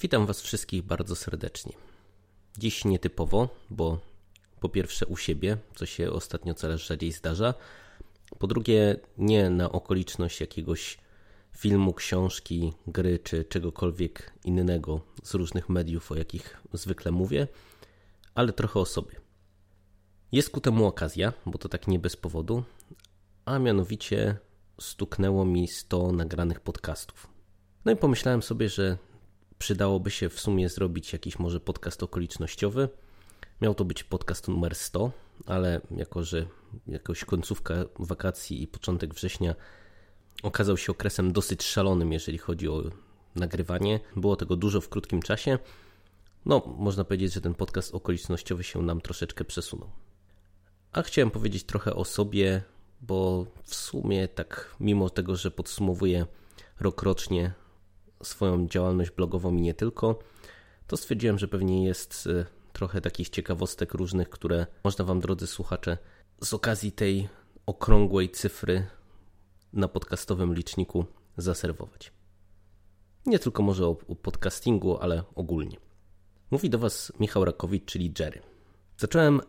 Witam Was wszystkich bardzo serdecznie. Dziś nietypowo, bo po pierwsze u siebie, co się ostatnio coraz rzadziej zdarza. Po drugie, nie na okoliczność jakiegoś filmu, książki, gry czy czegokolwiek innego z różnych mediów, o jakich zwykle mówię, ale trochę o sobie. Jest ku temu okazja, bo to tak nie bez powodu, a mianowicie stuknęło mi 100 nagranych podcastów. No i pomyślałem sobie, że przydałoby się w sumie zrobić jakiś może podcast okolicznościowy. Miał to być podcast numer 100, ale jako, że jakoś końcówka wakacji i początek września okazał się okresem dosyć szalonym, jeżeli chodzi o nagrywanie, było tego dużo w krótkim czasie. No, można powiedzieć, że ten podcast okolicznościowy się nam troszeczkę przesunął. A chciałem powiedzieć trochę o sobie, bo w sumie tak, mimo tego, że podsumowuję rok rocznie swoją działalność blogową i nie tylko, to stwierdziłem, że pewnie jest y, trochę takich ciekawostek różnych, które można Wam, drodzy słuchacze, z okazji tej okrągłej cyfry na podcastowym liczniku zaserwować. Nie tylko może o, podcastingu, ale ogólnie. Mówi do Was Michał Rakowicz, czyli Jerry. Zacząłem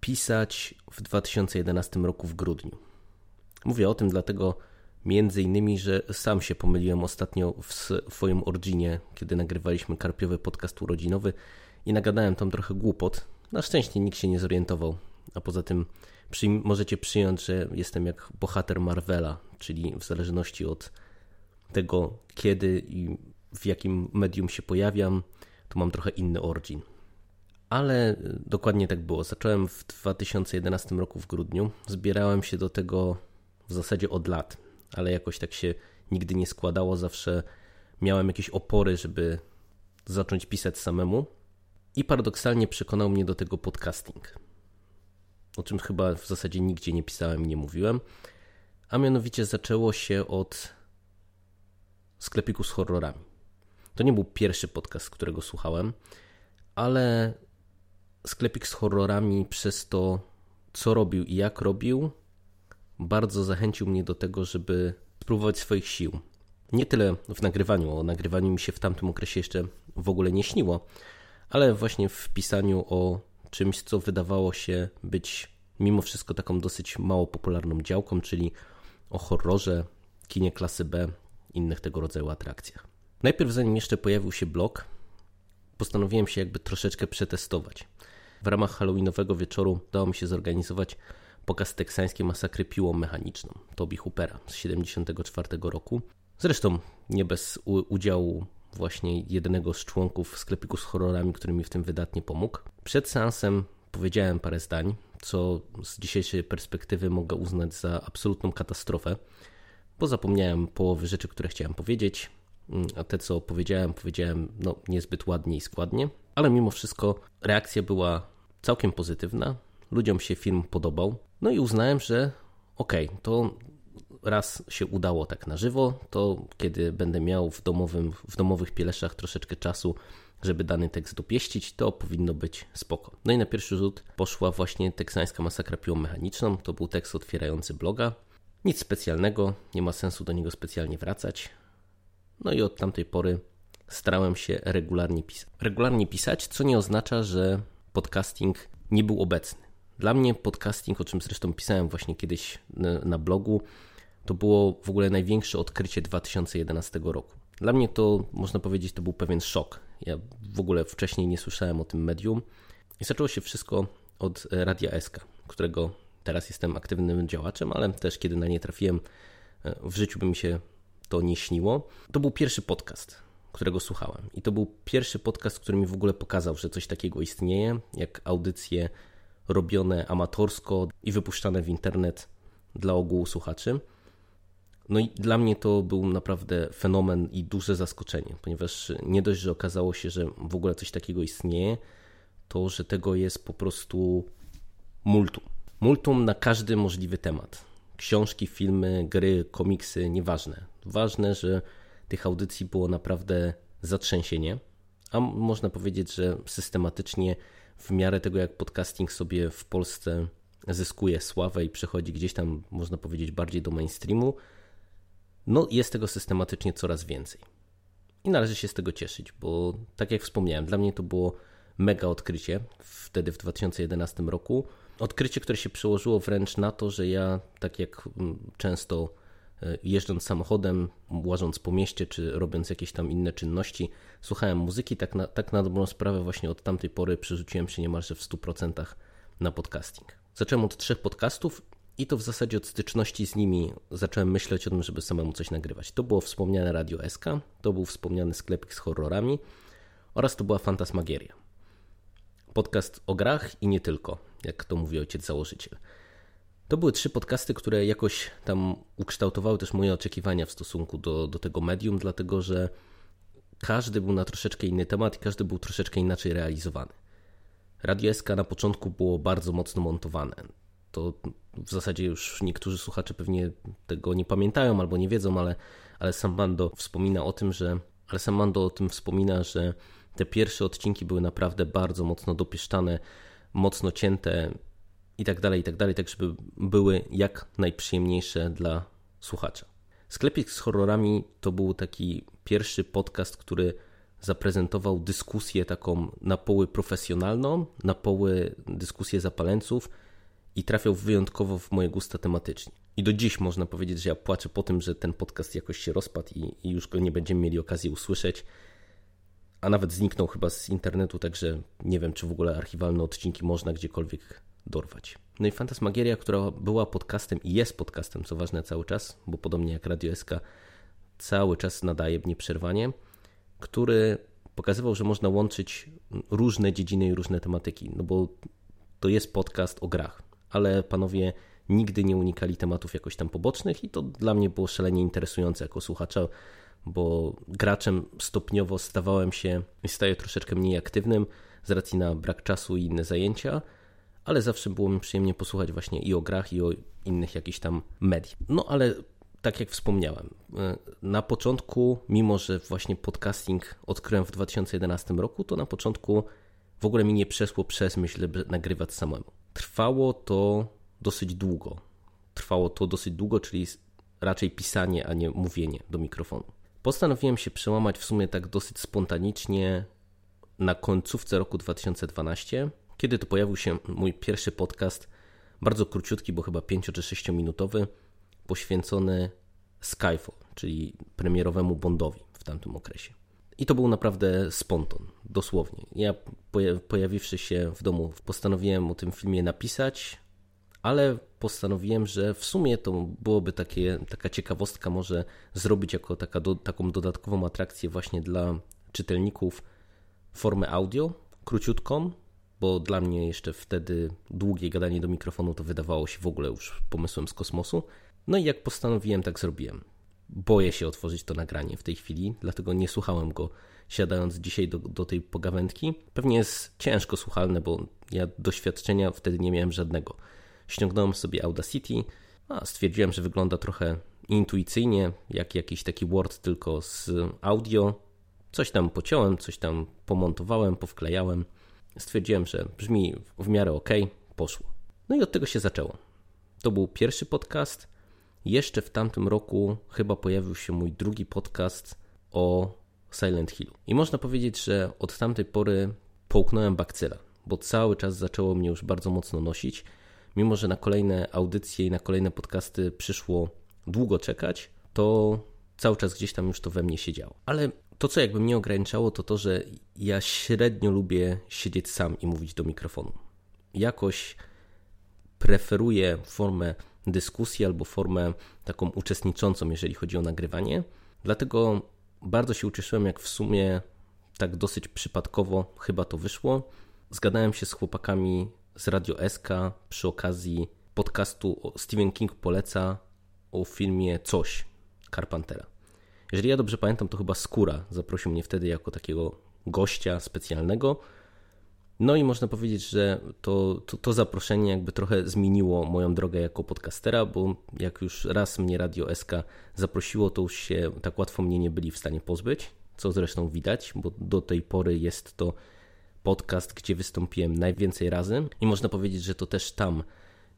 pisać w 2011 roku w grudniu. Mówię o tym dlatego, Między innymi, że sam się pomyliłem ostatnio w swoim Orginie, kiedy nagrywaliśmy karpiowy podcast urodzinowy i nagadałem tam trochę głupot. Na szczęście nikt się nie zorientował, a poza tym możecie przyjąć, że jestem jak bohater Marvela, czyli w zależności od tego, kiedy i w jakim medium się pojawiam, to mam trochę inny Origin. Ale dokładnie tak było. Zacząłem w 2011 roku w grudniu. Zbierałem się do tego w zasadzie od lat ale jakoś tak się nigdy nie składało. Zawsze miałem jakieś opory, żeby zacząć pisać samemu. I paradoksalnie przekonał mnie do tego podcasting. O czym chyba w zasadzie nigdzie nie pisałem nie mówiłem. A mianowicie zaczęło się od sklepiku z horrorami. To nie był pierwszy podcast, którego słuchałem, ale sklepik z horrorami przez to, co robił i jak robił, bardzo zachęcił mnie do tego, żeby spróbować swoich sił. Nie tyle w nagrywaniu, o nagrywaniu mi się w tamtym okresie jeszcze w ogóle nie śniło, ale właśnie w pisaniu o czymś, co wydawało się być mimo wszystko taką dosyć mało popularną działką, czyli o horrorze, kinie klasy B, innych tego rodzaju atrakcjach. Najpierw zanim jeszcze pojawił się blog, postanowiłem się jakby troszeczkę przetestować. W ramach halloweenowego wieczoru udało mi się zorganizować pokaz teksańskiej masakry piłą mechaniczną Toby Hoopera z 1974 roku. Zresztą nie bez udziału właśnie jednego z członków sklepiku z horrorami, który mi w tym wydatnie pomógł. Przed seansem powiedziałem parę zdań, co z dzisiejszej perspektywy mogę uznać za absolutną katastrofę, bo zapomniałem połowy rzeczy, które chciałem powiedzieć, a te, co powiedziałem, powiedziałem no, niezbyt ładnie i składnie, ale mimo wszystko reakcja była całkiem pozytywna. Ludziom się film podobał. No i uznałem, że okej, okay, to raz się udało tak na żywo, to kiedy będę miał w, domowym, w domowych pieleszach troszeczkę czasu, żeby dany tekst dopieścić, to powinno być spoko. No i na pierwszy rzut poszła właśnie teksańska masakra piłą mechaniczną. To był tekst otwierający bloga. Nic specjalnego, nie ma sensu do niego specjalnie wracać. No i od tamtej pory starałem się regularnie pisać. Regularnie pisać, co nie oznacza, że podcasting nie był obecny. Dla mnie podcasting, o czym zresztą pisałem właśnie kiedyś na blogu, to było w ogóle największe odkrycie 2011 roku. Dla mnie to, można powiedzieć, to był pewien szok. Ja w ogóle wcześniej nie słyszałem o tym medium i zaczęło się wszystko od Radia SK, którego teraz jestem aktywnym działaczem, ale też kiedy na nie trafiłem, e, w życiu by mi się to nie śniło. To był pierwszy podcast, którego słuchałem. I to był pierwszy podcast, który mi w ogóle pokazał, że coś takiego istnieje, jak audycje robione amatorsko i wypuszczane w internet dla ogółu słuchaczy. No i dla mnie to był naprawdę fenomen i duże zaskoczenie, ponieważ nie dość, że okazało się, że w ogóle coś takiego istnieje, to że tego jest po prostu multum. Multum na każdy możliwy temat. Książki, filmy, gry, komiksy, nieważne. Ważne, że tych audycji było naprawdę zatrzęsienie, a można powiedzieć, że systematycznie w miarę tego, jak podcasting sobie w Polsce zyskuje sławę i przechodzi gdzieś tam, można powiedzieć, bardziej do mainstreamu, no jest tego systematycznie coraz więcej. i należy się z tego cieszyć, bo tak jak wspomniałem, dla mnie to było mega odkrycie wtedy w 2011 roku. Odkrycie, które się przełożyło wręcz na to, że ja, tak jak mm, często jeżdżąc samochodem, łażąc po mieście, czy robiąc jakieś tam inne czynności, słuchałem muzyki, tak na, tak na dobrą sprawę właśnie od tamtej pory przerzuciłem się niemalże w 100% na podcasting. Zacząłem od trzech podcastów i to w zasadzie od styczności z nimi zacząłem myśleć o tym, żeby samemu coś nagrywać. To było wspomniane Radio SK, to był wspomniany sklepik z horrorami oraz to była Fantasmagieria. Podcast o grach i nie tylko, jak to mówi ojciec założyciel. To były trzy podcasty, które jakoś tam ukształtowały też moje oczekiwania w stosunku do, do tego medium, dlatego że każdy był na troszeczkę inny temat i każdy był troszeczkę inaczej realizowany. Radio SK na początku było bardzo mocno montowane. To w zasadzie już niektórzy słuchacze pewnie tego nie pamiętają albo nie wiedzą, ale, ale sam Mando wspomina o tym, że ale sam Mando o tym wspomina, że te pierwsze odcinki były naprawdę bardzo mocno dopieszczane, mocno cięte i tak dalej, i tak dalej, tak żeby były jak najprzyjemniejsze dla słuchacza. Sklepik z horrorami to był taki pierwszy podcast, który zaprezentował dyskusję taką na poły profesjonalną, na poły dyskusję zapaleńców i trafiał wyjątkowo w moje gusta tematycznie. I do dziś można powiedzieć, że ja płaczę po tym, że ten podcast jakoś się rozpadł i, i już go nie będziemy mieli okazji usłyszeć, a nawet zniknął chyba z internetu, także nie wiem, czy w ogóle archiwalne odcinki można gdziekolwiek dorwać. No i Fantasmagieria, która była podcastem i jest podcastem, co ważne cały czas, bo podobnie jak Radio SK cały czas nadaje nieprzerwanie, który pokazywał, że można łączyć różne dziedziny i różne tematyki, no bo to jest podcast o grach, ale panowie nigdy nie unikali tematów jakoś tam pobocznych i to dla mnie było szalenie interesujące jako słuchacza, bo graczem stopniowo stawałem się i staję troszeczkę mniej aktywnym z racji na brak czasu i inne zajęcia, ale zawsze było mi przyjemnie posłuchać właśnie i o grach, i o innych jakichś tam mediach. No ale tak jak wspomniałem, e, na początku, mimo że właśnie podcasting odkryłem w 2011 roku, to na początku w ogóle mi nie przeszło przez myśl, żeby nagrywać samemu. Trwało to dosyć długo. Trwało to dosyć długo, czyli raczej pisanie, a nie mówienie do mikrofonu. Postanowiłem się przełamać w sumie tak dosyć spontanicznie na końcówce roku 2012, kiedy to pojawił się mój pierwszy podcast, bardzo króciutki, bo chyba 5 czy 6 minutowy, poświęcony Skyfall, czyli premierowemu Bondowi w tamtym okresie. I to był naprawdę spontan, dosłownie. Ja pojawiwszy się w domu, postanowiłem o tym filmie napisać, ale postanowiłem, że w sumie to byłoby takie, taka ciekawostka może zrobić jako taka do, taką dodatkową atrakcję właśnie dla czytelników formę audio, króciutką, bo dla mnie jeszcze wtedy długie gadanie do mikrofonu to wydawało się w ogóle już pomysłem z kosmosu. No i jak postanowiłem, tak zrobiłem. Boję się otworzyć to nagranie w tej chwili, dlatego nie słuchałem go siadając dzisiaj do, do tej pogawędki. Pewnie jest ciężko słuchalne, bo ja doświadczenia wtedy nie miałem żadnego. Ściągnąłem sobie Audacity, a stwierdziłem, że wygląda trochę intuicyjnie, jak jakiś taki Word tylko z audio. Coś tam pociąłem, coś tam pomontowałem, powklejałem. Stwierdziłem, że brzmi w miarę ok, poszło. No i od tego się zaczęło. To był pierwszy podcast. Jeszcze w tamtym roku chyba pojawił się mój drugi podcast o Silent Hill. I można powiedzieć, że od tamtej pory połknąłem bakcyla, bo cały czas zaczęło mnie już bardzo mocno nosić. Mimo, że na kolejne audycje i na kolejne podcasty przyszło długo czekać, to cały czas gdzieś tam już to we mnie siedziało. Ale to, co jakby mnie ograniczało, to to, że ja średnio lubię siedzieć sam i mówić do mikrofonu. Jakoś preferuję formę dyskusji albo formę taką uczestniczącą, jeżeli chodzi o nagrywanie. Dlatego bardzo się ucieszyłem, jak w sumie tak dosyć przypadkowo chyba to wyszło. Zgadałem się z chłopakami z Radio SK przy okazji podcastu Stephen King poleca o filmie Coś Carpentera. Jeżeli ja dobrze pamiętam, to chyba Skóra zaprosił mnie wtedy jako takiego gościa specjalnego. No i można powiedzieć, że to, to, to, zaproszenie jakby trochę zmieniło moją drogę jako podcastera, bo jak już raz mnie Radio SK zaprosiło, to już się tak łatwo mnie nie byli w stanie pozbyć, co zresztą widać, bo do tej pory jest to podcast, gdzie wystąpiłem najwięcej razy i można powiedzieć, że to też tam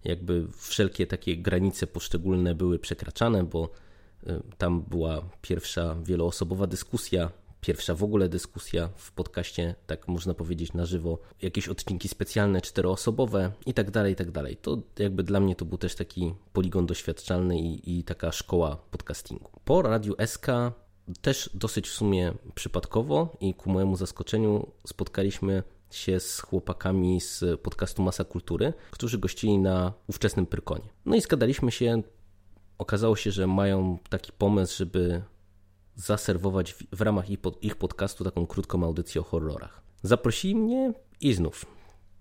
jakby wszelkie takie granice poszczególne były przekraczane, bo tam była pierwsza wieloosobowa dyskusja pierwsza w ogóle dyskusja w podcaście, tak można powiedzieć na żywo, jakieś odcinki specjalne, czteroosobowe i tak dalej, i tak dalej. To jakby dla mnie to był też taki poligon doświadczalny i, i taka szkoła podcastingu. Po Radiu SK też dosyć w sumie przypadkowo i ku mojemu zaskoczeniu spotkaliśmy się z chłopakami z podcastu Masa Kultury, którzy gościli na ówczesnym Pyrkonie. No i zgadaliśmy się. Okazało się, że mają taki pomysł, żeby zaserwować w, ramach ich podcastu taką krótką audycję o horrorach. Zaprosili mnie i znów.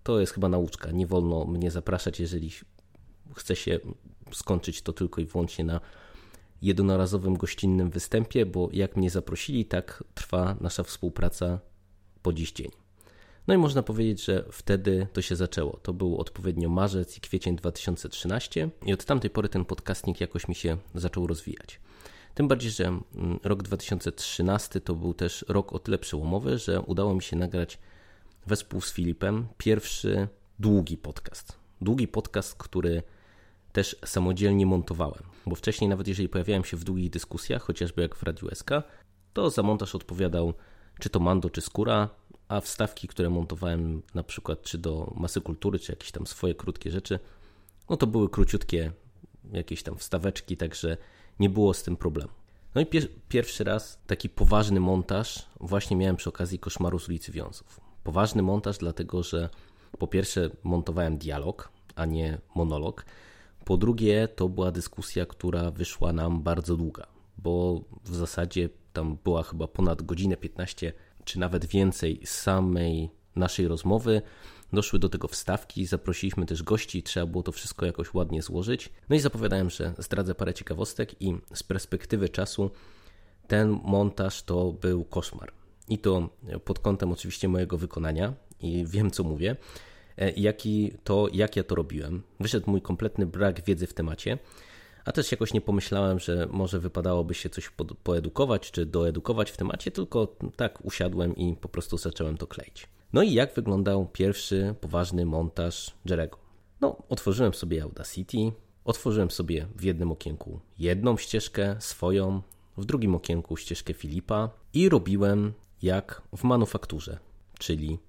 To jest chyba nauczka. Nie wolno mnie zapraszać, jeżeli chce się skończyć to tylko i wyłącznie na jednorazowym gościnnym występie, bo jak mnie zaprosili, tak trwa nasza współpraca po dziś dzień. No i można powiedzieć, że wtedy to się zaczęło. To był odpowiednio marzec i kwiecień 2013 i od tamtej pory ten podcastnik jakoś mi się zaczął rozwijać. Tym bardziej, że mm, rok 2013 to był też rok o tyle przełomowy, że udało mi się nagrać wespół z Filipem pierwszy długi podcast. Długi podcast, który też samodzielnie montowałem, bo wcześniej nawet jeżeli pojawiałem się w długich dyskusjach, chociażby jak w Radiu SK, to za montaż odpowiadał czy to Mando, czy Skóra, a wstawki, które montowałem na przykład czy do masy kultury, czy jakieś tam swoje krótkie rzeczy, no to były króciutkie jakieś tam wstaweczki, także nie było z tym problemu. No i pier pierwszy raz taki poważny montaż właśnie miałem przy okazji Koszmaru z ulicy Wiązów. Poważny montaż dlatego, że po pierwsze montowałem dialog, a nie monolog. Po drugie to była dyskusja, która wyszła nam bardzo długa, bo w zasadzie tam była chyba ponad godzinę 15 czy nawet więcej samej naszej rozmowy. Doszły do tego wstawki, zaprosiliśmy też gości, trzeba było to wszystko jakoś ładnie złożyć. No i zapowiadałem, że zdradzę parę ciekawostek i z perspektywy czasu ten montaż to był koszmar. I to pod kątem oczywiście mojego wykonania i wiem co mówię, e, jaki to, jak ja to robiłem. Wyszedł mój kompletny brak wiedzy w temacie, a też jakoś nie pomyślałem, że może wypadałoby się coś poedukować czy doedukować w temacie, tylko tak usiadłem i po prostu zacząłem to kleić. No i jak wyglądał pierwszy poważny montaż Jerego? No, otworzyłem sobie Audacity, otworzyłem sobie w jednym okienku jedną ścieżkę swoją, w drugim okienku ścieżkę Filipa i robiłem jak w manufakturze, czyli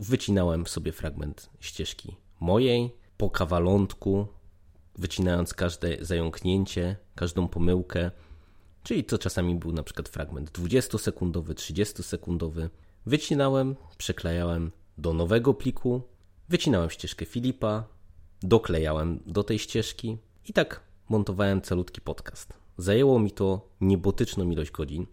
wycinałem sobie fragment ścieżki mojej, po kawalątku, wycinając każde zająknięcie, każdą pomyłkę, czyli to czasami był na przykład fragment 20-sekundowy, 30-sekundowy, Wycinałem, przeklejałem do nowego pliku, wycinałem ścieżkę Filipa, doklejałem do tej ścieżki i tak montowałem calutki podcast. Zajęło mi to niebotyczną ilość godzin.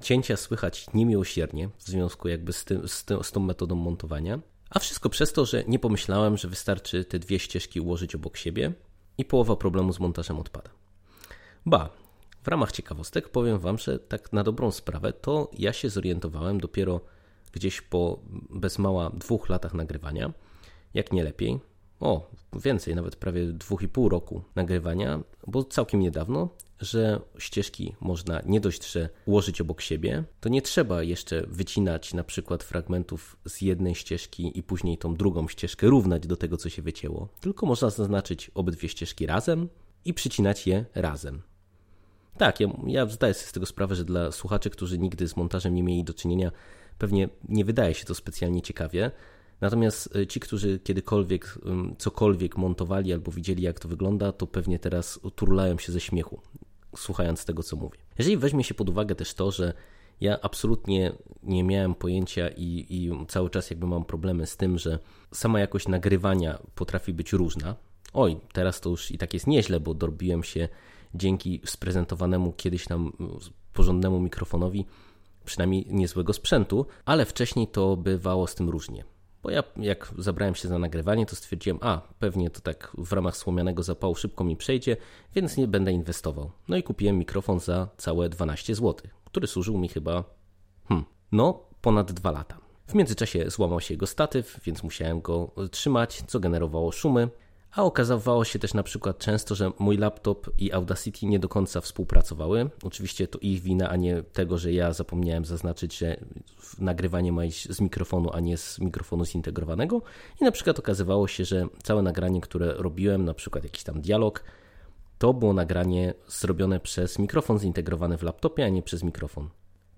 Cięcia słychać niemiłosiernie w związku jakby z, tym, z, tym, z tą metodą montowania, a wszystko przez to, że nie pomyślałem, że wystarczy te dwie ścieżki ułożyć obok siebie i połowa problemu z montażem odpada. Ba, w ramach ciekawostek powiem Wam, że tak na dobrą sprawę to ja się zorientowałem dopiero gdzieś po bez mała dwóch latach nagrywania, jak nie lepiej. O, więcej, nawet prawie dwóch i pół roku nagrywania, bo całkiem niedawno, że ścieżki można nie dość, że ułożyć obok siebie, to nie trzeba jeszcze wycinać na przykład fragmentów z jednej ścieżki i później tą drugą ścieżkę równać do tego, co się wycięło, tylko można zaznaczyć obydwie ścieżki razem i przycinać je razem. Tak, ja, ja zdaję sobie z tego sprawę, że dla słuchaczy, którzy nigdy z montażem nie mieli do czynienia, pewnie nie wydaje się to specjalnie ciekawie. Natomiast e, ci, którzy kiedykolwiek cokolwiek montowali albo widzieli, jak to wygląda, to pewnie teraz turlają się ze śmiechu, słuchając tego, co mówię. Jeżeli weźmie się pod uwagę też to, że ja absolutnie nie miałem pojęcia i, i cały czas jakby mam problemy z tym, że sama jakość nagrywania potrafi być różna. Oj, teraz to już i tak jest nieźle, bo dorobiłem się dzięki sprezentowanemu kiedyś nam porządnemu mikrofonowi przynajmniej niezłego sprzętu, ale wcześniej to bywało z tym różnie. Bo ja jak zabrałem się za nagrywanie, to stwierdziłem, a pewnie to tak w ramach słomianego zapału szybko mi przejdzie, więc nie będę inwestował. No i kupiłem mikrofon za całe 12 zł, który służył mi chyba, hmm, no ponad 2 lata. W międzyczasie złamał się jego statyw, więc musiałem go trzymać, co generowało szumy, a okazywało się też na przykład często, że mój laptop i Audacity nie do końca współpracowały. Oczywiście to ich wina, a nie tego, że ja zapomniałem zaznaczyć, że nagrywanie ma iść z mikrofonu, a nie z mikrofonu zintegrowanego. I na przykład okazywało się, że całe nagranie, które robiłem, na przykład jakiś tam dialog, to było nagranie zrobione przez mikrofon zintegrowany w laptopie, a nie przez mikrofon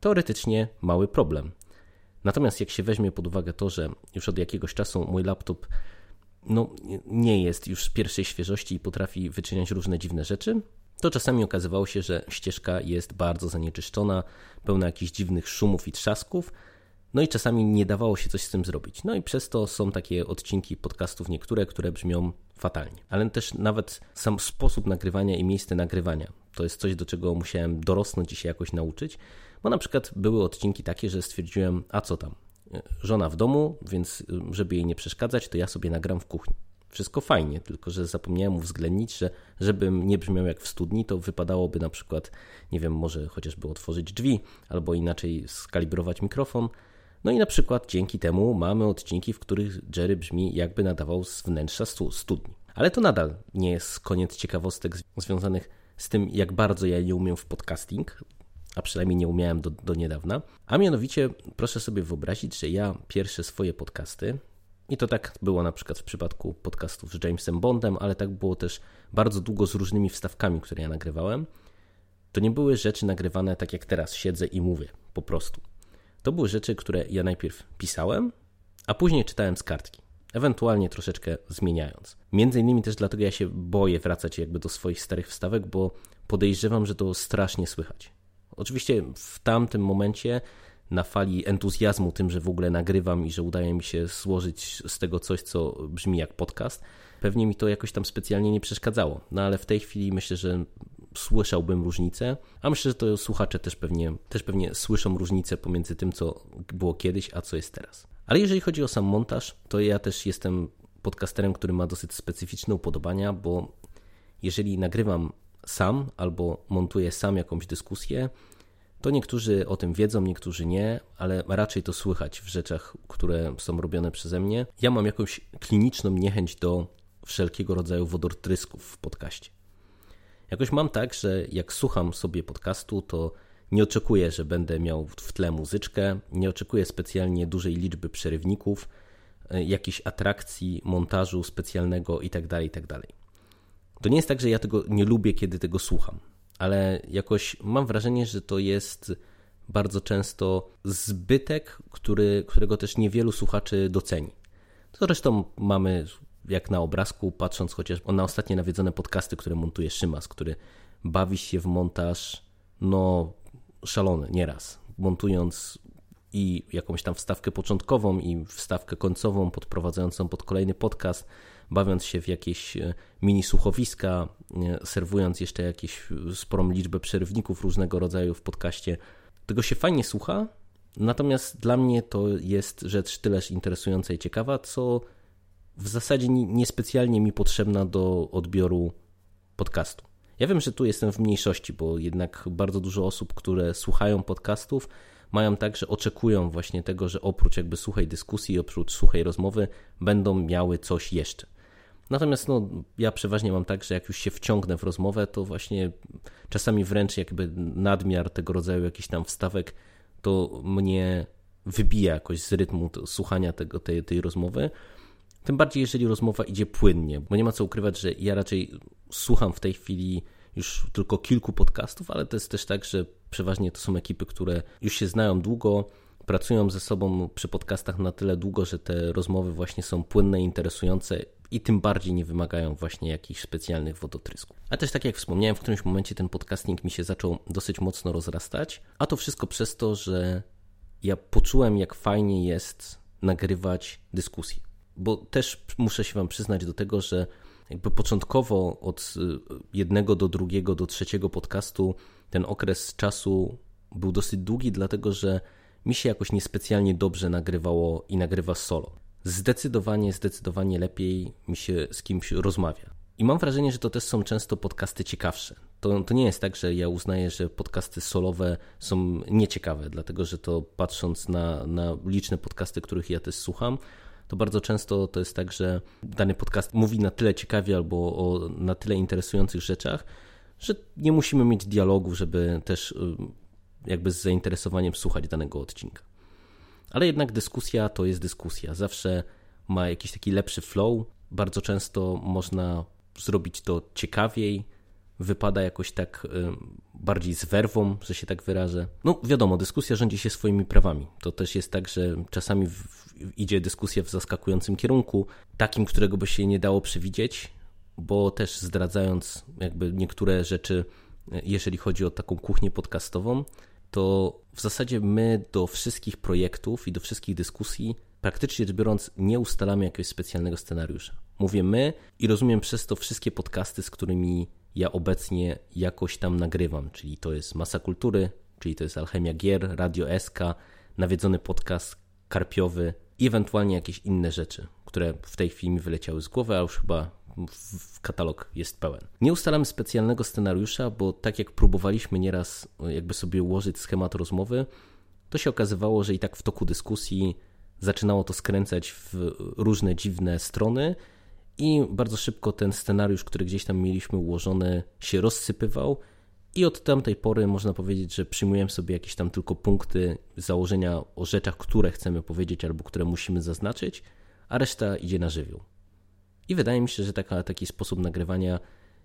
teoretycznie mały problem. Natomiast jak się weźmie pod uwagę to, że już od jakiegoś czasu mój laptop no, nie jest już z pierwszej świeżości i potrafi wyczyniać różne dziwne rzeczy, to czasami okazywało się, że ścieżka jest bardzo zanieczyszczona, pełna jakichś dziwnych szumów i trzasków, no i czasami nie dawało się coś z tym zrobić. No i przez to są takie odcinki podcastów niektóre, które brzmią fatalnie. Ale też nawet sam sposób nagrywania i miejsce nagrywania to jest coś, do czego musiałem dorosnąć i się jakoś nauczyć, bo na przykład były odcinki takie, że stwierdziłem, a co tam, żona w domu, więc żeby jej nie przeszkadzać, to ja sobie nagram w kuchni. Wszystko fajnie, tylko że zapomniałem uwzględnić, że żebym nie brzmiał jak w studni, to wypadałoby na przykład, nie wiem, może chociażby otworzyć drzwi, albo inaczej skalibrować mikrofon. No i na przykład dzięki temu mamy odcinki, w których Jerry brzmi jakby nadawał z wnętrza studni. Ale to nadal nie jest koniec ciekawostek związanych z tym, jak bardzo ja nie umiem w podcasting, a przynajmniej nie umiałem do, do niedawna. A mianowicie proszę sobie wyobrazić, że ja pierwsze swoje podcasty, i to tak było na przykład w przypadku podcastów z Jamesem Bondem, ale tak było też bardzo długo z różnymi wstawkami, które ja nagrywałem. To nie były rzeczy nagrywane tak jak teraz siedzę i mówię, po prostu. To były rzeczy, które ja najpierw pisałem, a później czytałem z kartki, ewentualnie troszeczkę zmieniając. Między innymi też dlatego ja się boję wracać jakby do swoich starych wstawek, bo podejrzewam, że to strasznie słychać. Oczywiście w tamtym momencie na fali entuzjazmu tym, że w ogóle nagrywam i że udaje mi się złożyć z tego coś, co brzmi jak podcast, pewnie mi to jakoś tam specjalnie nie przeszkadzało. No ale w tej chwili myślę, że słyszałbym różnicę, a myślę, że to słuchacze też pewnie, też pewnie słyszą różnicę pomiędzy tym, co było kiedyś, a co jest teraz. Ale jeżeli chodzi o sam montaż, to ja też jestem podcasterem, który ma dosyć specyficzne upodobania, bo jeżeli nagrywam sam albo montuję sam jakąś dyskusję, to niektórzy o tym wiedzą, niektórzy nie, ale raczej to słychać w rzeczach, które są robione przeze mnie. Ja mam jakąś kliniczną niechęć do wszelkiego rodzaju wodortrysków w podcaście. Jakoś mam tak, że jak słucham sobie podcastu, to nie oczekuję, że będę miał w tle muzyczkę, nie oczekuję specjalnie dużej liczby przerywników, e, jakiejś atrakcji, montażu specjalnego itd., tak itd. To nie jest tak, że ja tego nie lubię, kiedy tego słucham, ale jakoś mam wrażenie, że to jest bardzo często zbytek, który, którego też niewielu słuchaczy doceni. To zresztą mamy jak na obrazku, patrząc chociaż na ostatnie nawiedzone podcasty, które montuje Szymas, który bawi się w montaż, no szalony nieraz, montując i jakąś tam wstawkę początkową i wstawkę końcową podprowadzającą pod kolejny podcast, bawiąc się w jakieś e, mini słuchowiska, e, serwując jeszcze jakieś sporą liczbę przerywników różnego rodzaju w podcaście. Tego się fajnie słucha, natomiast dla mnie to jest rzecz tyleż interesująca i ciekawa, co w zasadzie niespecjalnie mi potrzebna do odbioru podcastu. Ja wiem, że tu jestem w mniejszości, bo jednak bardzo dużo osób, które słuchają podcastów, mają tak, że oczekują właśnie tego, że oprócz jakby suchej dyskusji, oprócz suchej rozmowy, będą miały coś jeszcze. Natomiast no, ja przeważnie mam tak, że jak już się wciągnę w rozmowę, to właśnie czasami wręcz jakby nadmiar tego rodzaju jakichś tam wstawek to mnie wybija jakoś z rytmu słuchania tego, tej, tej rozmowy. Tym bardziej, jeżeli rozmowa idzie płynnie, bo nie ma co ukrywać, że ja raczej słucham w tej chwili już tylko kilku podcastów, ale to jest też tak, że przeważnie to są ekipy, które już się znają długo, pracują ze sobą przy podcastach na tyle długo, że te rozmowy właśnie są płynne, interesujące i tym bardziej nie wymagają właśnie jakichś specjalnych wodotrysków. A też tak jak wspomniałem, w którymś momencie ten podcasting mi się zaczął dosyć mocno rozrastać, a to wszystko przez to, że ja poczułem, jak fajnie jest nagrywać dyskusje bo też muszę się Wam przyznać do tego, że jakby początkowo od y, jednego do drugiego, do trzeciego podcastu ten okres czasu był dosyć długi, dlatego że mi się jakoś niespecjalnie dobrze nagrywało i nagrywa solo. Zdecydowanie, zdecydowanie lepiej mi się z kimś rozmawia. I mam wrażenie, że to też są często podcasty ciekawsze. To, to nie jest tak, że ja uznaję, że podcasty solowe są nieciekawe, dlatego że to patrząc na, na liczne podcasty, których ja też słucham, to bardzo często to jest tak, że dany podcast mówi na tyle ciekawie albo o na tyle interesujących rzeczach, że nie musimy mieć dialogu, żeby też y, jakby z zainteresowaniem słuchać danego odcinka. Ale jednak dyskusja to jest dyskusja. Zawsze ma jakiś taki lepszy flow. Bardzo często można zrobić to ciekawiej. Wypada jakoś tak bardziej z werwą, że się tak wyrażę. No wiadomo, dyskusja rządzi się swoimi prawami. To też jest tak, że czasami idzie dyskusja w zaskakującym kierunku, takim, którego by się nie dało przewidzieć, bo też zdradzając jakby niektóre rzeczy, jeżeli chodzi o taką kuchnię podcastową, to w zasadzie my do wszystkich projektów i do wszystkich dyskusji, praktycznie rzecz biorąc, nie ustalamy jakiegoś specjalnego scenariusza. Mówię my i rozumiem przez to wszystkie podcasty, z którymi ja obecnie jakoś tam nagrywam, czyli to jest Masa Kultury, czyli to jest Alchemia Gier, Radio SK, nawiedzony podcast karpiowy i ewentualnie jakieś inne rzeczy, które w tej chwili mi wyleciały z głowy, a już chyba katalog jest pełen. Nie ustalamy specjalnego scenariusza, bo tak jak próbowaliśmy nieraz jakby sobie ułożyć schemat rozmowy, to się okazywało, że i tak w toku dyskusji zaczynało to skręcać w różne dziwne strony i bardzo szybko ten scenariusz, który gdzieś tam mieliśmy ułożony, się rozsypywał i od tamtej pory można powiedzieć, że przyjmujemy sobie jakieś tam tylko punkty założenia o rzeczach, które chcemy powiedzieć albo które musimy zaznaczyć, a reszta idzie na żywioł. I wydaje mi się, że taka, taki sposób nagrywania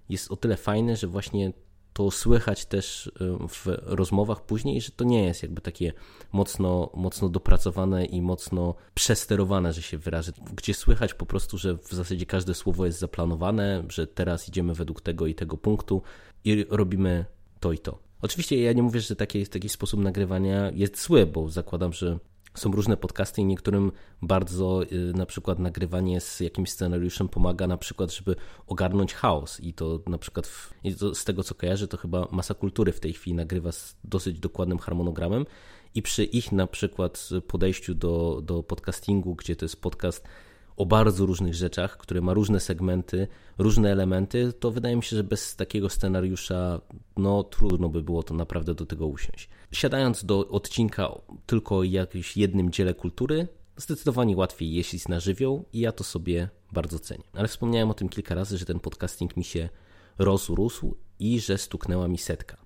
jest o tyle fajny, że właśnie to słychać też w rozmowach później, że to nie jest jakby takie mocno, mocno dopracowane i mocno przesterowane, że się wyrażę, gdzie słychać po prostu, że w zasadzie każde słowo jest zaplanowane, że teraz idziemy według tego i tego punktu i robimy to i to. Oczywiście ja nie mówię, że taki, taki sposób nagrywania jest zły, bo zakładam, że są różne podcasty i niektórym bardzo y, na przykład nagrywanie z jakimś scenariuszem pomaga na przykład, żeby ogarnąć chaos i to na przykład w, z tego co kojarzę to chyba Masa Kultury w tej chwili nagrywa z dosyć dokładnym harmonogramem i przy ich na przykład podejściu do, do podcastingu, gdzie to jest podcast o bardzo różnych rzeczach, które ma różne segmenty, różne elementy, to wydaje mi się, że bez takiego scenariusza no trudno by było to naprawdę do tego usiąść. Siadając do odcinka tylko o jakimś jednym dziele kultury, zdecydowanie łatwiej jeździć na żywioł i ja to sobie bardzo cenię. Ale wspomniałem o tym kilka razy, że ten podcasting mi się rozrósł i że stuknęła mi setka.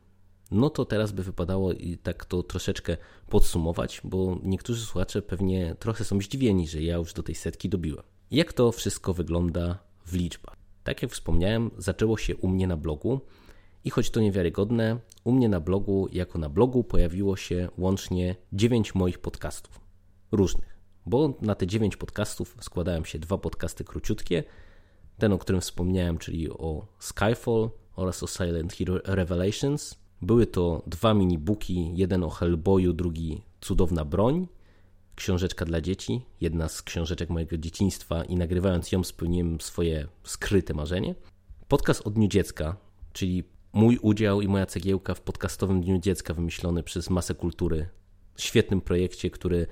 No to teraz by wypadało i tak to troszeczkę podsumować, bo niektórzy słuchacze pewnie trochę są zdziwieni, że ja już do tej setki dobiłem. Jak to wszystko wygląda w liczbach? Tak jak wspomniałem, zaczęło się u mnie na blogu i choć to niewiarygodne, u mnie na blogu, jako na blogu, pojawiło się łącznie 9 moich podcastów. Różnych. Bo na te 9 podcastów składają się dwa podcasty króciutkie. Ten, o którym wspomniałem, czyli o Skyfall oraz o Silent Hill Revelations. Były to dwa minibooki, jeden o Hellboyu, drugi Cudowna Broń. Książeczka dla dzieci, jedna z książeczek mojego dzieciństwa i nagrywając ją spełniłem swoje skryte marzenie. Podcast od Dniu Dziecka, czyli mój udział i moja cegiełka w podcastowym Dniu Dziecka wymyślony przez Masę Kultury. Świetnym projekcie, który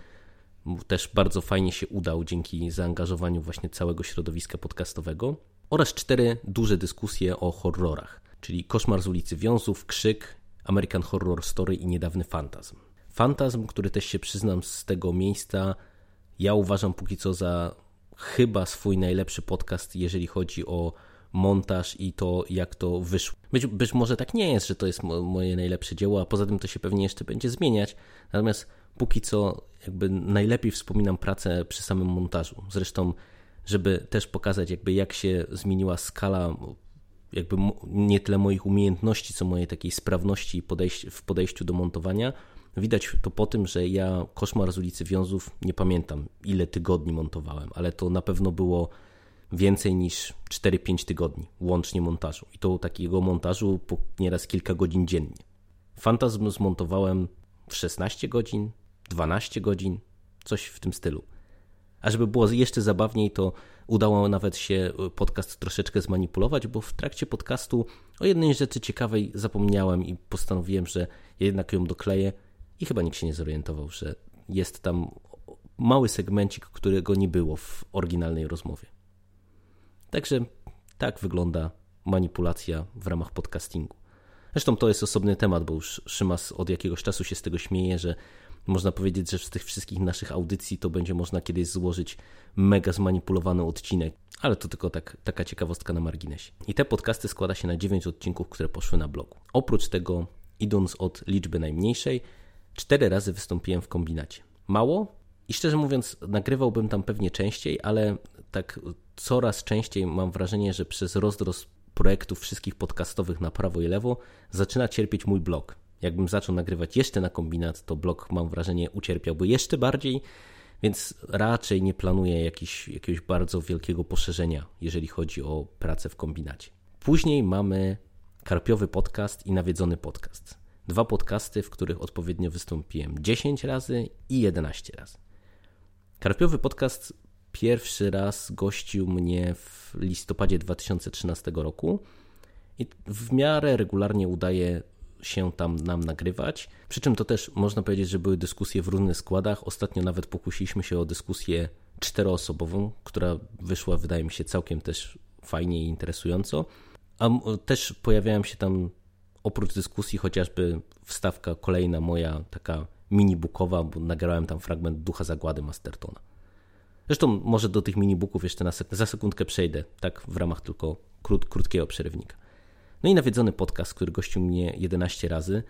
też bardzo fajnie się udał dzięki zaangażowaniu właśnie całego środowiska podcastowego. Oraz cztery duże dyskusje o horrorach, czyli Koszmar z ulicy Wiązów, Krzyk, American Horror Story i Niedawny Fantazm. Fantazm, który też się przyznam z tego miejsca, ja uważam póki co za chyba swój najlepszy podcast, jeżeli chodzi o montaż i to, jak to wyszło. Być, być może tak nie jest, że to jest moje najlepsze dzieło, a poza tym to się pewnie jeszcze będzie zmieniać. Natomiast póki co, jakby najlepiej wspominam pracę przy samym montażu. Zresztą, żeby też pokazać, jakby jak się zmieniła skala, jakby nie tyle moich umiejętności, co mojej takiej sprawności w podejściu do montowania. Widać to po tym, że ja koszmar z ulicy Wiązów nie pamiętam, ile tygodni montowałem, ale to na pewno było więcej niż 4-5 tygodni łącznie montażu. I to takiego montażu po nieraz kilka godzin dziennie. Fantazm zmontowałem w 16 godzin, 12 godzin, coś w tym stylu. A żeby było jeszcze zabawniej, to udało nawet się podcast troszeczkę zmanipulować, bo w trakcie podcastu o jednej rzeczy ciekawej zapomniałem i postanowiłem, że jednak ją dokleję i chyba nikt się nie zorientował, że jest tam mały segmencik, którego nie było w oryginalnej rozmowie. Także tak wygląda manipulacja w ramach podcastingu. Zresztą to jest osobny temat, bo już Szymas od jakiegoś czasu się z tego śmieje, że można powiedzieć, że z tych wszystkich naszych audycji to będzie można kiedyś złożyć mega zmanipulowany odcinek, ale to tylko tak, taka ciekawostka na marginesie. I te podcasty składa się na 9 odcinków, które poszły na blogu. Oprócz tego, idąc od liczby najmniejszej, cztery razy wystąpiłem w kombinacie. Mało? I szczerze mówiąc, nagrywałbym tam pewnie częściej, ale tak coraz częściej mam wrażenie, że przez rozrost projektów wszystkich podcastowych na prawo i lewo, zaczyna cierpieć mój blog. Jakbym zaczął nagrywać jeszcze na kombinat, to blog mam wrażenie ucierpiałby jeszcze bardziej, więc raczej nie planuję jakiegoś bardzo wielkiego poszerzenia, jeżeli chodzi o pracę w kombinacie. Później mamy Karpiowy Podcast i Nawiedzony Podcast. Dwa podcasty, w których odpowiednio wystąpiłem 10 razy i 11 razy. Karpiowy Podcast pierwszy raz gościł mnie w listopadzie 2013 roku i w miarę regularnie udaje się tam nam nagrywać. Przy czym to też można powiedzieć, że były dyskusje w różnych składach. Ostatnio nawet pokusiliśmy się o dyskusję czteroosobową, która wyszła, wydaje mi się, całkiem też fajnie i interesująco. A też pojawiałem się tam oprócz dyskusji chociażby wstawka kolejna moja taka mini-bookowa, bo nagrałem tam fragment Ducha Zagłady Mastertona. Zresztą może do tych minibooków jeszcze na sek za sekundkę przejdę, tak w ramach tylko krót, krótkiego przerywnika. No i nawiedzony podcast, który gościł mnie 11 razy.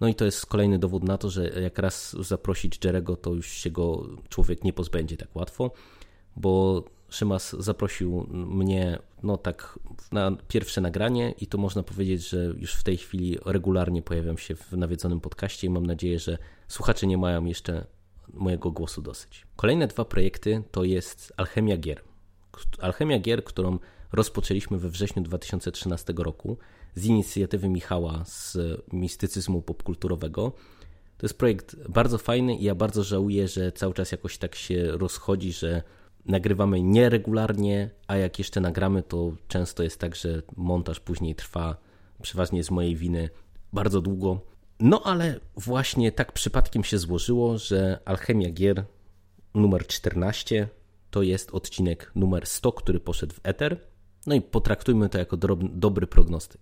No i to jest kolejny dowód na to, że jak raz zaprosić Jerego, to już się go człowiek nie pozbędzie tak łatwo, bo Szymas zaprosił mnie no tak na pierwsze nagranie i to można powiedzieć, że już w tej chwili regularnie pojawiam się w nawiedzonym podcaście i mam nadzieję, że słuchacze nie mają jeszcze mojego głosu dosyć. Kolejne dwa projekty to jest Alchemia Gier. Alchemia Gier, którą rozpoczęliśmy we wrześniu 2013 roku z inicjatywy Michała z mistycyzmu popkulturowego. To jest projekt bardzo fajny i ja bardzo żałuję, że cały czas jakoś tak się rozchodzi, że nagrywamy nieregularnie, a jak jeszcze nagramy, to często jest tak, że montaż później trwa przeważnie z mojej winy bardzo długo. No ale właśnie tak przypadkiem się złożyło, że Alchemia Gier numer 14 to jest odcinek numer 100, który poszedł w Ether. No i potraktujmy to jako dobry prognostyk,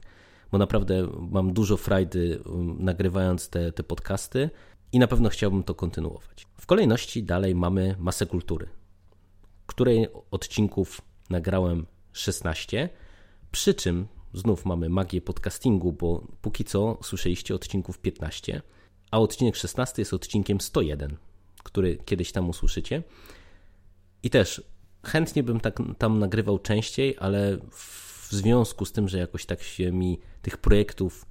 bo naprawdę mam dużo frajdy um, nagrywając te, te podcasty i na pewno chciałbym to kontynuować. W kolejności dalej mamy masę kultury, której odcinków nagrałem 16, przy czym znów mamy magię podcastingu, bo póki co słyszeliście odcinków 15, a odcinek 16 jest odcinkiem 101, który kiedyś tam usłyszycie. I też chętnie bym tak, tam nagrywał częściej, ale w związku z tym, że jakoś tak się mi tych projektów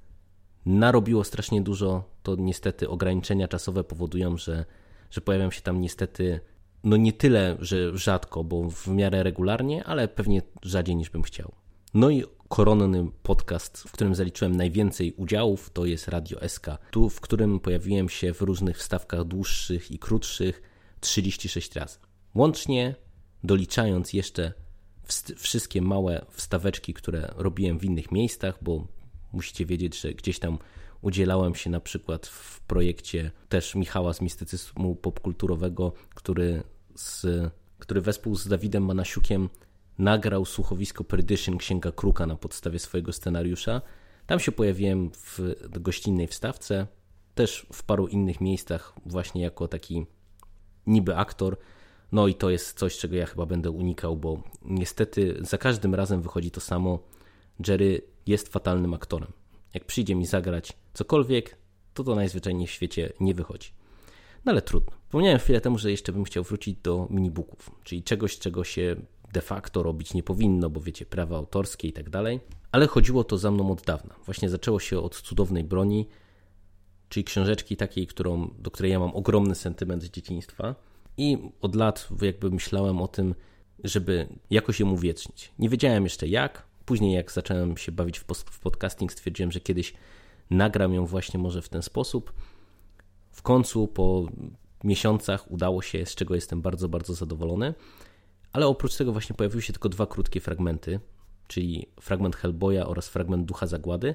narobiło strasznie dużo, to niestety ograniczenia czasowe powodują, że, że pojawiam się tam niestety no nie tyle, że rzadko, bo w miarę regularnie, ale pewnie rzadziej niż bym chciał. No i koronny podcast, w którym zaliczyłem najwięcej udziałów, to jest Radio SK, tu w którym pojawiłem się w różnych wstawkach dłuższych i krótszych 36 razy. Łącznie doliczając jeszcze wszystkie małe wstaweczki, które robiłem w innych miejscach, bo musicie wiedzieć, że gdzieś tam udzielałem się na przykład w projekcie też Michała z mistycyzmu popkulturowego, który, z, który wespół z Dawidem Manasiukiem nagrał słuchowisko Perdition Księga Kruka na podstawie swojego scenariusza. Tam się pojawiłem w gościnnej wstawce, też w paru innych miejscach właśnie jako taki niby aktor, no i to jest coś, czego ja chyba będę unikał, bo niestety za każdym razem wychodzi to samo. Jerry jest fatalnym aktorem. Jak przyjdzie mi zagrać cokolwiek, to to najzwyczajniej w świecie nie wychodzi. No ale trudno. Wspomniałem chwilę temu, że jeszcze bym chciał wrócić do minibooków, czyli czegoś, czego się de facto robić nie powinno, bo wiecie, prawa autorskie i tak dalej. Ale chodziło to za mną od dawna. Właśnie zaczęło się od cudownej broni, czyli książeczki takiej, którą, do której ja mam ogromny sentyment z dzieciństwa i od lat jakby myślałem o tym, żeby jakoś ją uwiecznić. Nie wiedziałem jeszcze jak. Później jak zacząłem się bawić w podcasting, stwierdziłem, że kiedyś nagram ją właśnie może w ten sposób. W końcu po miesiącach udało się, z czego jestem bardzo, bardzo zadowolony. Ale oprócz tego właśnie pojawiły się tylko dwa krótkie fragmenty, czyli fragment Hellboya oraz fragment Ducha Zagłady.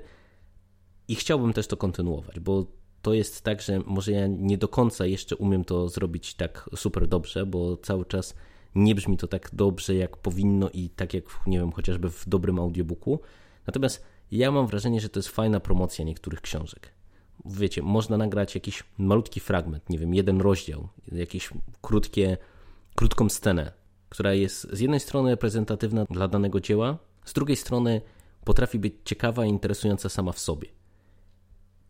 I chciałbym też to kontynuować, bo to jest tak, że może ja nie do końca jeszcze umiem to zrobić tak super dobrze, bo cały czas nie brzmi to tak dobrze, jak powinno i tak jak, nie wiem, chociażby w dobrym audiobooku. Natomiast ja mam wrażenie, że to jest fajna promocja niektórych książek. Wiecie, można nagrać jakiś malutki fragment, nie wiem, jeden rozdział, jakieś krótkie, krótką scenę, która jest z jednej strony reprezentatywna dla danego dzieła, z drugiej strony potrafi być ciekawa i interesująca sama w sobie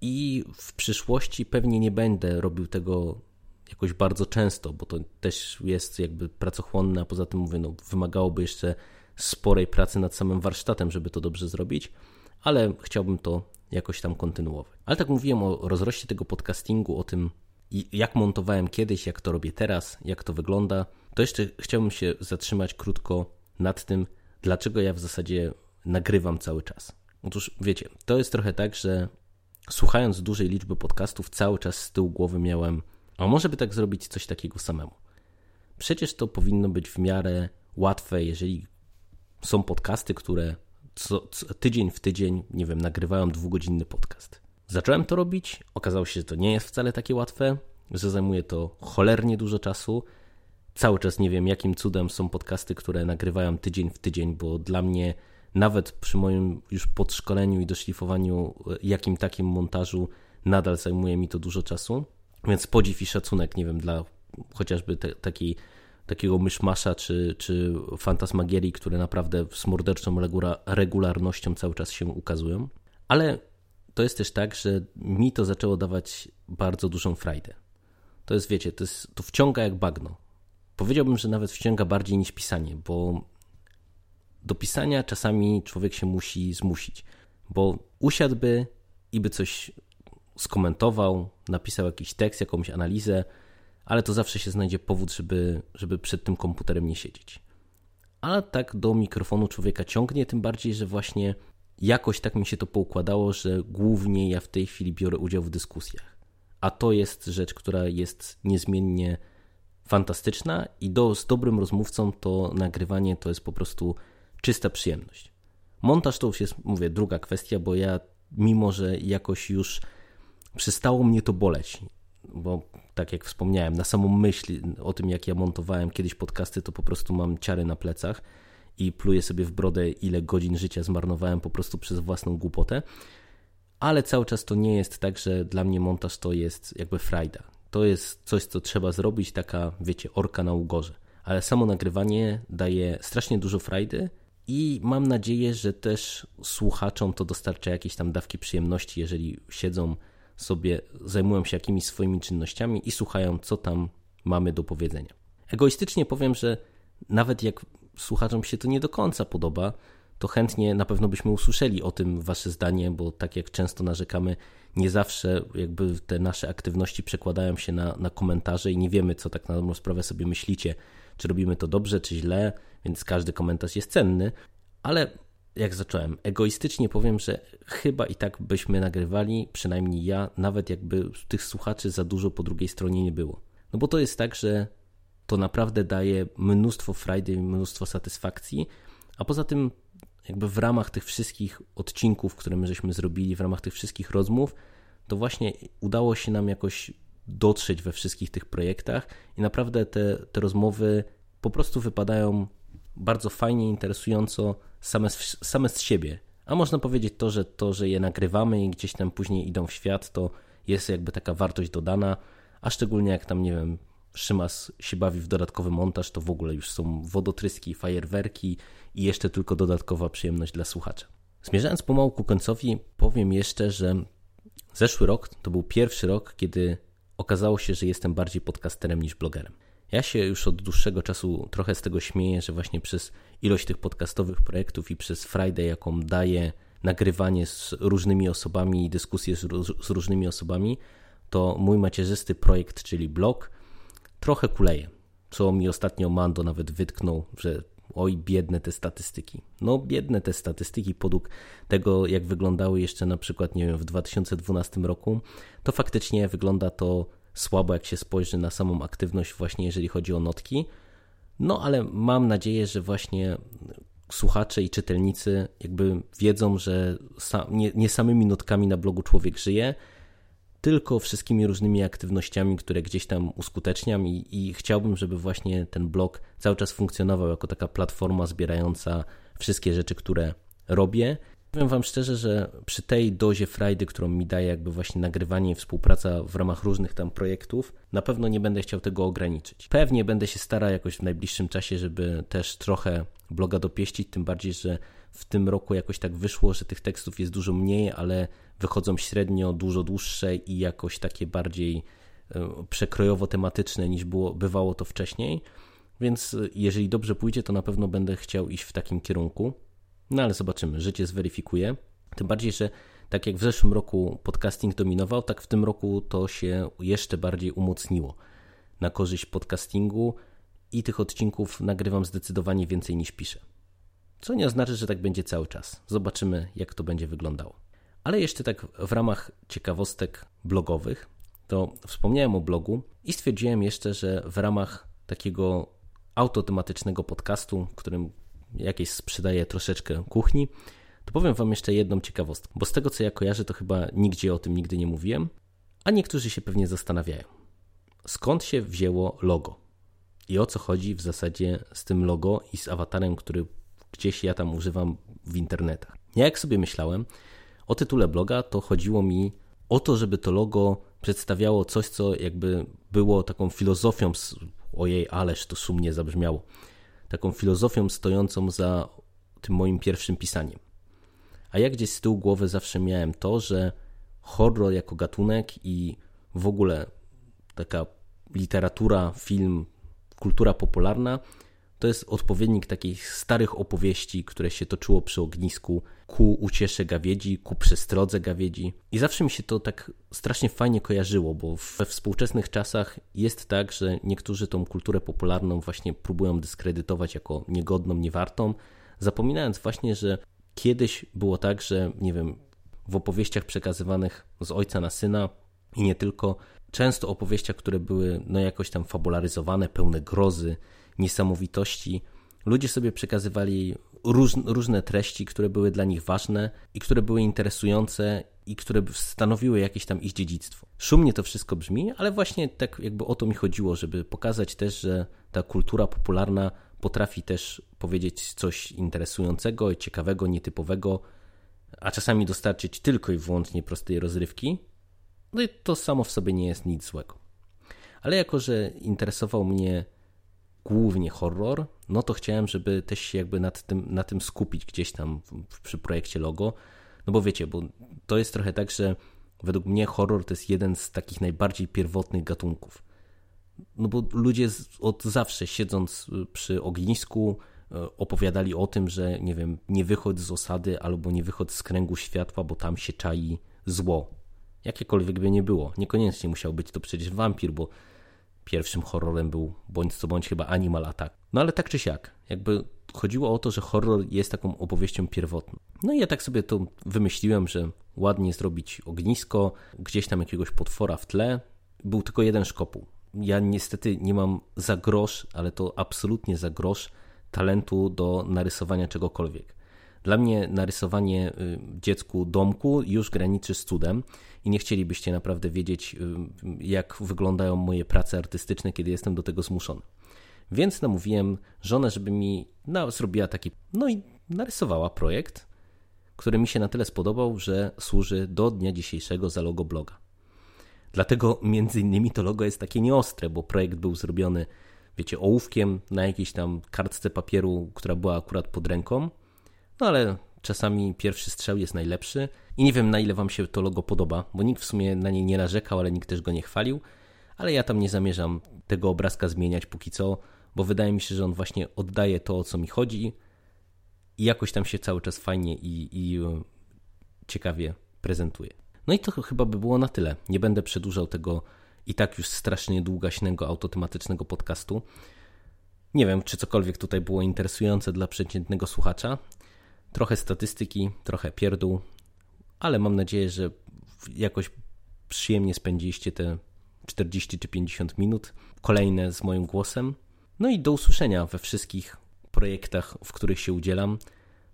i w przyszłości pewnie nie będę robił tego jakoś bardzo często, bo to też jest jakby pracochłonne, a poza tym mówię, no, wymagałoby jeszcze sporej pracy nad samym warsztatem, żeby to dobrze zrobić, ale chciałbym to jakoś tam kontynuować. Ale tak mówiłem o rozroście tego podcastingu, o tym, jak montowałem kiedyś, jak to robię teraz, jak to wygląda, to jeszcze chciałbym się zatrzymać krótko nad tym, dlaczego ja w zasadzie nagrywam cały czas. Otóż wiecie, to jest trochę tak, że słuchając dużej liczby podcastów, cały czas z tyłu głowy miałem, a może by tak zrobić coś takiego samemu. Przecież to powinno być w miarę łatwe, jeżeli są podcasty, które co, co, tydzień w tydzień, nie wiem, nagrywają dwugodzinny podcast. Zacząłem to robić, okazało się, że to nie jest wcale takie łatwe, że zajmuje to cholernie dużo czasu. Cały czas nie wiem, jakim cudem są podcasty, które nagrywają tydzień w tydzień, bo dla mnie nawet przy moim już podszkoleniu i doszlifowaniu jakim takim montażu nadal zajmuje mi to dużo czasu. Więc podziw i szacunek, nie wiem, dla chociażby te, takiej, takiego myszmasza czy, czy fantasmagierii, które naprawdę z morderczą regularnością cały czas się ukazują. Ale to jest też tak, że mi to zaczęło dawać bardzo dużą frajdę. To jest, wiecie, to, jest, to wciąga jak bagno. Powiedziałbym, że nawet wciąga bardziej niż pisanie, bo do pisania czasami człowiek się musi zmusić, bo usiadłby i by coś skomentował, napisał jakiś tekst, jakąś analizę, ale to zawsze się znajdzie powód, żeby, żeby przed tym komputerem nie siedzieć. A tak do mikrofonu człowieka ciągnie, tym bardziej, że właśnie jakoś tak mi się to poukładało, że głównie ja w tej chwili biorę udział w dyskusjach. A to jest rzecz, która jest niezmiennie fantastyczna i do, z dobrym rozmówcą to nagrywanie to jest po prostu czysta przyjemność. Montaż to już jest, mówię, druga kwestia, bo ja, mimo że jakoś już przestało mnie to boleć, bo tak jak wspomniałem, na samą myśl o tym, jak ja montowałem kiedyś podcasty, to po prostu mam ciary na plecach i pluję sobie w brodę, ile godzin życia zmarnowałem po prostu przez własną głupotę. Ale cały czas to nie jest tak, że dla mnie montaż to jest jakby frajda. To jest coś, co trzeba zrobić, taka, wiecie, orka na ugorze. Ale samo nagrywanie daje strasznie dużo frajdy i mam nadzieję, że też słuchaczom to dostarcza jakieś tam dawki przyjemności, jeżeli siedzą sobie, zajmują się jakimiś swoimi czynnościami i słuchają, co tam mamy do powiedzenia. Egoistycznie powiem, że nawet jak słuchaczom się to nie do końca podoba, to chętnie na pewno byśmy usłyszeli o tym wasze zdanie, bo tak jak często narzekamy, nie zawsze jakby te nasze aktywności przekładają się na, na komentarze i nie wiemy, co tak na dobrą sprawę sobie myślicie, czy robimy to dobrze, czy źle, więc każdy komentarz jest cenny, ale jak zacząłem, egoistycznie powiem, że chyba i tak byśmy nagrywali, przynajmniej ja, nawet jakby tych słuchaczy za dużo po drugiej stronie nie było. No bo to jest tak, że to naprawdę daje mnóstwo frajdy, mnóstwo satysfakcji, a poza tym jakby w ramach tych wszystkich odcinków, które my żeśmy zrobili, w ramach tych wszystkich rozmów, to właśnie udało się nam jakoś dotrzeć we wszystkich tych projektach i naprawdę te, te rozmowy po prostu wypadają bardzo fajnie, interesująco same, same z siebie. A można powiedzieć to, że to, że je nagrywamy i gdzieś tam później idą w świat, to jest jakby taka wartość dodana, a szczególnie jak tam, nie wiem, Szymas się bawi w dodatkowy montaż, to w ogóle już są wodotryski, fajerwerki i jeszcze tylko dodatkowa przyjemność dla słuchacza. Zmierzając pomału ku końcowi, powiem jeszcze, że zeszły rok to był pierwszy rok, kiedy okazało się, że jestem bardziej podcasterem niż blogerem. Ja się już od dłuższego czasu trochę z tego śmieję, że właśnie przez ilość tych podcastowych projektów i przez Friday, jaką daje nagrywanie z różnymi osobami i dyskusje z, z różnymi osobami, to mój macierzysty projekt, czyli blog, trochę kuleje. Co mi ostatnio Mando nawet wytknął, że oj, biedne te statystyki. No, biedne te statystyki podług tego, jak wyglądały jeszcze na przykład, nie wiem, w 2012 roku, to faktycznie wygląda to słabo, jak się spojrzy na samą aktywność, właśnie jeżeli chodzi o notki. No, ale mam nadzieję, że właśnie słuchacze i czytelnicy jakby wiedzą, że nie, nie samymi notkami na blogu człowiek żyje, tylko wszystkimi różnymi aktywnościami, które gdzieś tam uskuteczniam i, i, chciałbym, żeby właśnie ten blog cały czas funkcjonował jako taka platforma zbierająca wszystkie rzeczy, które robię. Powiem Wam szczerze, że przy tej dozie frajdy, którą mi daje jakby właśnie nagrywanie i współpraca w ramach różnych tam projektów, na pewno nie będę chciał tego ograniczyć. Pewnie będę się starał jakoś w najbliższym czasie, żeby też trochę bloga dopieścić, tym bardziej, że w tym roku jakoś tak wyszło, że tych tekstów jest dużo mniej, ale wychodzą średnio dużo dłuższe i jakoś takie bardziej e, przekrojowo tematyczne niż było, bywało to wcześniej. Więc jeżeli dobrze pójdzie, to na pewno będę chciał iść w takim kierunku. No ale zobaczymy, życie zweryfikuje. Tym bardziej, że tak jak w zeszłym roku podcasting dominował, tak w tym roku to się jeszcze bardziej umocniło na korzyść podcastingu i tych odcinków nagrywam zdecydowanie więcej niż piszę. Co nie oznacza, że tak będzie cały czas. Zobaczymy, jak to będzie wyglądało. Ale jeszcze tak w ramach ciekawostek blogowych, to wspomniałem o blogu i stwierdziłem jeszcze, że w ramach takiego autotematycznego podcastu, którym jakieś sprzedaję troszeczkę kuchni, to powiem Wam jeszcze jedną ciekawostkę, bo z tego co ja kojarzę, to chyba nigdzie o tym nigdy nie mówiłem, a niektórzy się pewnie zastanawiają, skąd się wzięło logo i o co chodzi w zasadzie z tym logo i z awatarem, który gdzieś ja tam używam w internetach. Ja jak sobie myślałem o tytule bloga, to chodziło mi o to, żeby to logo przedstawiało coś, co jakby było taką filozofią, ojej, ależ to szumnie zabrzmiało, taką filozofią stojącą za tym moim pierwszym pisaniem. A ja gdzieś z tyłu głowy zawsze miałem to, że horror jako gatunek i w ogóle taka literatura, film, kultura popularna to jest odpowiednik takich starych opowieści, które się toczyło przy ognisku ku uciesze gawiedzi, ku przestrodze gawiedzi. I zawsze mi się to tak strasznie fajnie kojarzyło, bo we współczesnych czasach jest tak, że niektórzy tą kulturę popularną właśnie próbują dyskredytować jako niegodną, niewartą, zapominając właśnie, że kiedyś było tak, że nie wiem, w opowieściach przekazywanych z ojca na syna i nie tylko, często opowieściach, które były no jakoś tam fabularyzowane, pełne grozy, niesamowitości, ludzie sobie przekazywali róż, różne treści, które były dla nich ważne i które były interesujące i które stanowiły jakieś tam ich dziedzictwo. Szumnie to wszystko brzmi, ale właśnie tak jakby o to mi chodziło, żeby pokazać też, że ta kultura popularna potrafi też powiedzieć coś interesującego, ciekawego, nietypowego, a czasami dostarczyć tylko i wyłącznie prostej rozrywki. No i to samo w sobie nie jest nic złego. Ale jako, że interesował mnie głównie horror, no to chciałem, żeby też się jakby nad tym, na tym skupić gdzieś tam przy projekcie logo. No bo wiecie, bo to jest trochę tak, że według mnie horror to jest jeden z takich najbardziej pierwotnych gatunków. No bo ludzie od zawsze siedząc y, przy ognisku y, opowiadali o tym, że nie wiem, nie wychodź z osady albo nie wychodź z kręgu światła, bo tam się czai zło. Jakiekolwiek by nie było. Niekoniecznie musiał być to przecież wampir, bo pierwszym horrorem był bądź co bądź chyba Animal Attack. No ale tak czy siak, jakby chodziło o to, że horror jest taką opowieścią pierwotną. No i ja tak sobie to wymyśliłem, że ładnie zrobić ognisko, gdzieś tam jakiegoś potwora w tle. Był tylko jeden szkopuł. Ja niestety nie mam za grosz, ale to absolutnie za grosz talentu do narysowania czegokolwiek. Dla mnie narysowanie y, dziecku domku już graniczy z cudem i nie chcielibyście naprawdę wiedzieć, y, jak wyglądają moje prace artystyczne, kiedy jestem do tego zmuszony. Więc namówiłem żonę, żeby mi no, zrobiła taki, no i narysowała projekt, który mi się na tyle spodobał, że służy do dnia dzisiejszego za logo bloga. Dlatego między innymi to logo jest takie nieostre, bo projekt był zrobiony, wiecie, ołówkiem na jakiejś tam kartce papieru, która była akurat pod ręką. No ale czasami pierwszy strzał jest najlepszy i nie wiem na ile wam się to logo podoba, bo nikt w sumie na nie nie narzekał, ale nikt też go nie chwalił, ale ja tam nie zamierzam tego obrazka zmieniać póki co, bo wydaje mi się, że on właśnie oddaje to, o co mi chodzi i jakoś tam się cały czas fajnie i, i e, ciekawie prezentuje. No i to chyba by było na tyle. Nie będę przedłużał tego i tak już strasznie długaśnego autotematycznego podcastu. Nie wiem, czy cokolwiek tutaj było interesujące dla przeciętnego słuchacza. Trochę statystyki, trochę pierdół, ale mam nadzieję, że jakoś przyjemnie spędziliście te 40 czy 50 minut kolejne z moim głosem. No i do usłyszenia we wszystkich projektach, w których się udzielam.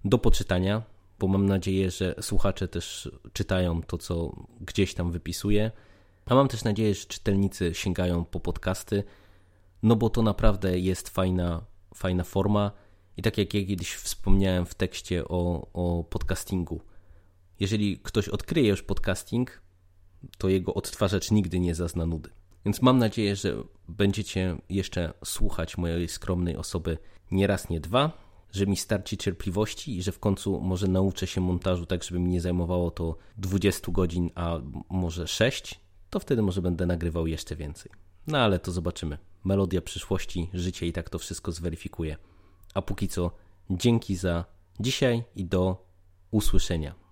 Do poczytania, bo mam nadzieję, że słuchacze też czytają to, co gdzieś tam wypisuję. A mam też nadzieję, że czytelnicy sięgają po podcasty, no bo to naprawdę jest fajna, fajna forma. I tak jak ja kiedyś wspomniałem w tekście o, o podcastingu, jeżeli ktoś odkryje już podcasting, to jego odtwarzacz nigdy nie zazna nudy. Więc mam nadzieję, że będziecie jeszcze słuchać mojej skromnej osoby nie raz, nie dwa, że mi starczy cierpliwości i że w końcu może nauczę się montażu tak, żeby mi nie zajmowało to 20 godzin, a może 6, to wtedy może będę nagrywał jeszcze więcej. No ale to zobaczymy. melodia przyszłości, życie i tak to wszystko zweryfikuje. A póki co, dzięki za dzisiaj i do usłyszenia.